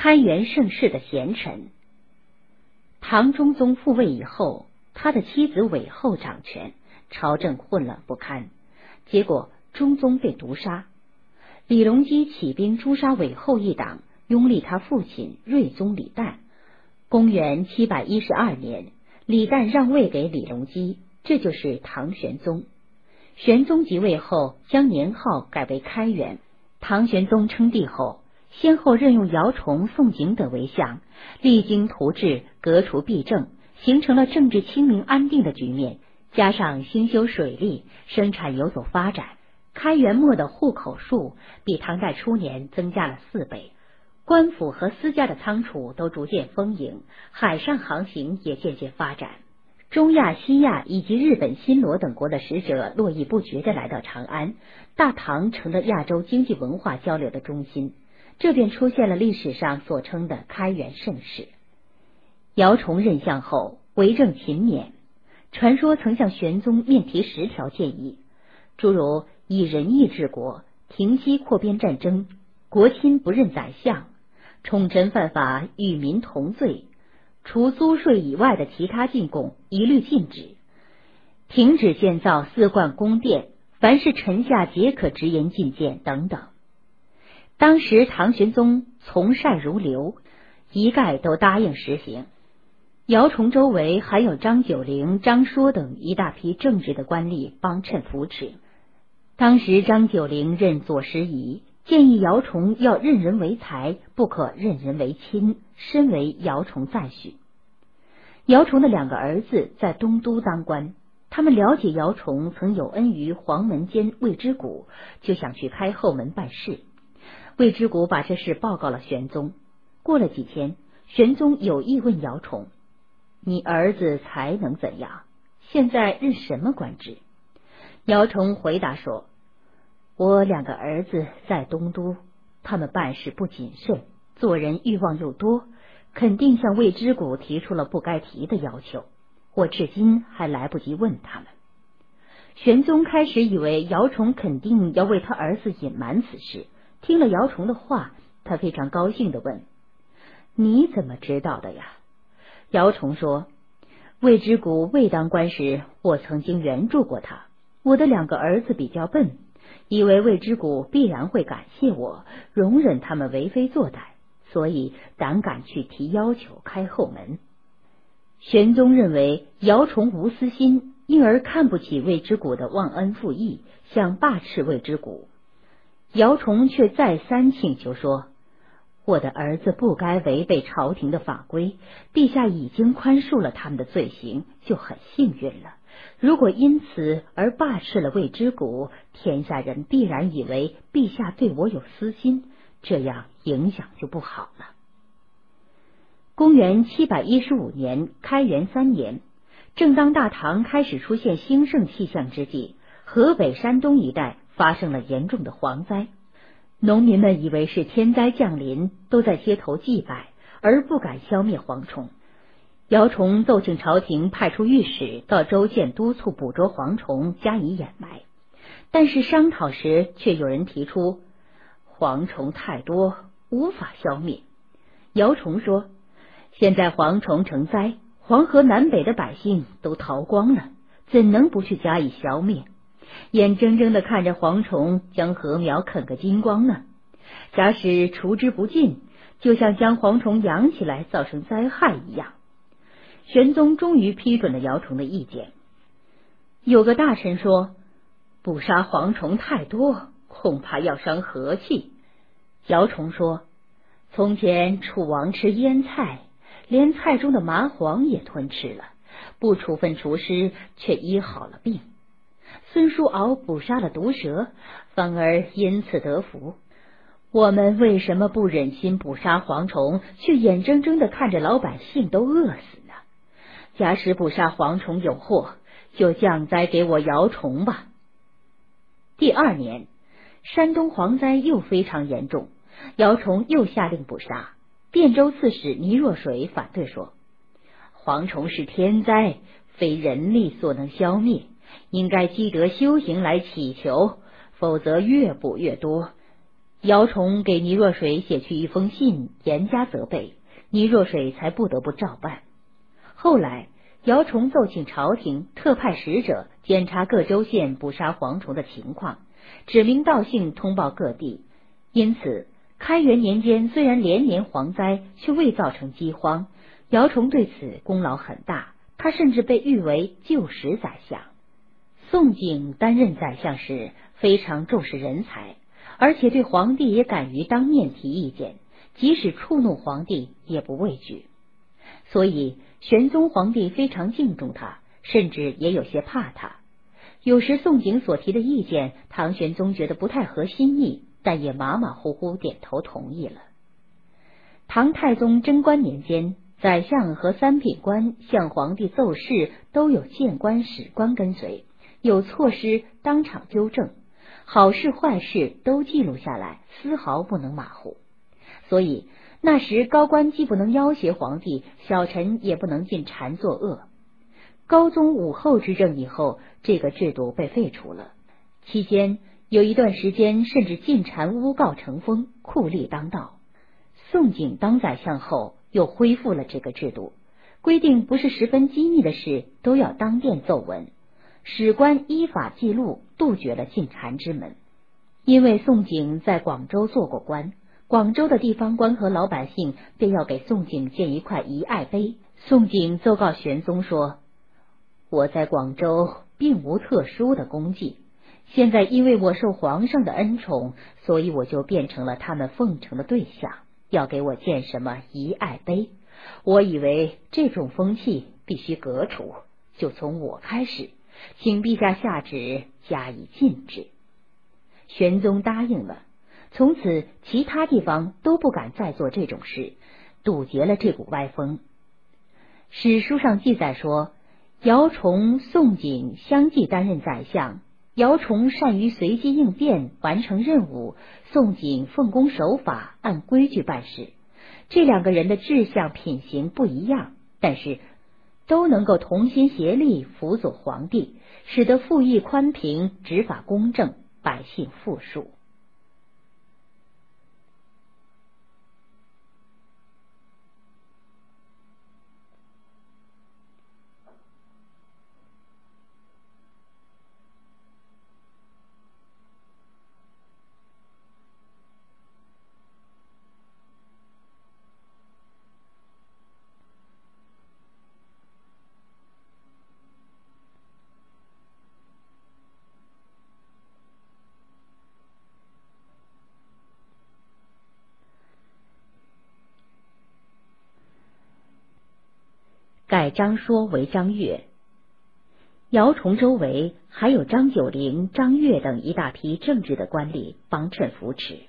开元盛世的贤臣。唐中宗复位以后，他的妻子韦后掌权，朝政混乱不堪，结果中宗被毒杀。李隆基起兵诛杀韦后一党，拥立他父亲睿宗李旦。公元七百一十二年，李旦让位给李隆基，这就是唐玄宗。玄宗即位后，将年号改为开元。唐玄宗称帝后，先后任用姚崇、宋璟等为相，励精图治，革除弊政，形成了政治清明安定的局面。加上兴修水利，生产有所发展。开元末的户口数比唐代初年增加了四倍，官府和私家的仓储都逐渐丰盈，海上航行也渐渐发展。中亚、西亚以及日本、新罗等国的使者络绎不绝的来到长安，大唐成了亚洲经济文化交流的中心，这便出现了历史上所称的开元盛世。姚崇任相后为政勤勉，传说曾向玄宗面提十条建议，诸如。以仁义治国，停息扩边战争，国亲不认宰相，宠臣犯法与民同罪，除租税以外的其他进贡一律禁止，停止建造寺观宫殿，凡是臣下皆可直言进谏等等。当时唐玄宗从善如流，一概都答应实行。姚崇周围还有张九龄、张说等一大批正直的官吏帮衬扶持。当时张九龄任左拾遗，建议姚崇要任人为才，不可任人为亲，身为姚崇赞许。姚崇的两个儿子在东都当官，他们了解姚崇曾有恩于黄门监魏之谷，就想去开后门办事。魏之谷把这事报告了玄宗。过了几天，玄宗有意问姚崇：“你儿子才能怎样？现在任什么官职？”姚崇回答说：“我两个儿子在东都，他们办事不谨慎，做人欲望又多，肯定向魏知谷提出了不该提的要求。我至今还来不及问他们。”玄宗开始以为姚崇肯定要为他儿子隐瞒此事，听了姚崇的话，他非常高兴的问：“你怎么知道的呀？”姚崇说：“魏知谷未当官时，我曾经援助过他。”我的两个儿子比较笨，以为魏之谷必然会感谢我，容忍他们为非作歹，所以胆敢去提要求开后门。玄宗认为姚崇无私心，因而看不起魏之谷的忘恩负义，想罢斥魏之谷。姚崇却再三请求说：“我的儿子不该违背朝廷的法规，陛下已经宽恕了他们的罪行，就很幸运了。”如果因此而罢斥了魏之谷，天下人必然以为陛下对我有私心，这样影响就不好了。公元七百一十五年，开元三年，正当大唐开始出现兴盛气象之际，河北、山东一带发生了严重的蝗灾，农民们以为是天灾降临，都在街头祭拜，而不敢消灭蝗虫。姚崇奏请朝廷派出御史到州县督促捕捉蝗虫，加以掩埋。但是商讨时，却有人提出蝗虫太多，无法消灭。姚崇说：“现在蝗虫成灾，黄河南北的百姓都逃光了，怎能不去加以消灭？眼睁睁的看着蝗虫将禾苗啃个精光呢？假使除之不尽，就像将蝗虫养起来，造成灾害一样。”玄宗终于批准了姚崇的意见。有个大臣说：“捕杀蝗虫太多，恐怕要伤和气。”姚崇说：“从前楚王吃腌菜，连菜中的麻黄也吞吃了，不处分厨师，却医好了病。孙叔敖捕杀了毒蛇，反而因此得福。我们为什么不忍心捕杀蝗虫，却眼睁睁的看着老百姓都饿死呢？”假使捕杀蝗虫有祸，就降灾给我姚崇吧。第二年，山东蝗灾又非常严重，姚崇又下令捕杀。汴州刺史倪若水反对说：“蝗虫是天灾，非人力所能消灭，应该积德修行来祈求，否则越捕越多。姚崇给倪若水写去一封信，严加责备，倪若水才不得不照办。后来，姚崇奏请朝廷特派使者检查各州县捕杀蝗虫的情况，指名道姓通报各地。因此，开元年间虽然连年蝗灾，却未造成饥荒。姚崇对此功劳很大，他甚至被誉为旧时宰相。宋璟担任宰相时非常重视人才，而且对皇帝也敢于当面提意见，即使触怒皇帝也不畏惧。所以玄宗皇帝非常敬重他，甚至也有些怕他。有时宋璟所提的意见，唐玄宗觉得不太合心意，但也马马虎虎点头同意了。唐太宗贞观年间。宰相和三品官向皇帝奏事，都有谏官史官跟随，有错失当场纠正，好事坏事都记录下来，丝毫不能马虎。所以那时高官既不能要挟皇帝，小臣也不能进谗作恶。高宗武后之政以后，这个制度被废除了。期间有一段时间，甚至进谗诬告成风，酷吏当道。宋璟当宰相后。又恢复了这个制度，规定不是十分机密的事都要当面奏闻，史官依法记录，杜绝了进谗之门。因为宋璟在广州做过官，广州的地方官和老百姓便要给宋璟建一块遗爱碑。宋璟奏告玄宗说：“我在广州并无特殊的功绩，现在因为我受皇上的恩宠，所以我就变成了他们奉承的对象。”要给我建什么遗爱碑？我以为这种风气必须革除，就从我开始，请陛下下旨加以禁止。玄宗答应了，从此其他地方都不敢再做这种事，堵截了这股歪风。史书上记载说，姚崇、宋璟相继担任宰相。姚崇善于随机应变，完成任务；宋璟奉公守法，按规矩办事。这两个人的志向品行不一样，但是都能够同心协力辅佐皇帝，使得富役宽平，执法公正，百姓富庶。改张说为张悦，姚崇周围还有张九龄、张悦等一大批政治的官吏帮衬扶持。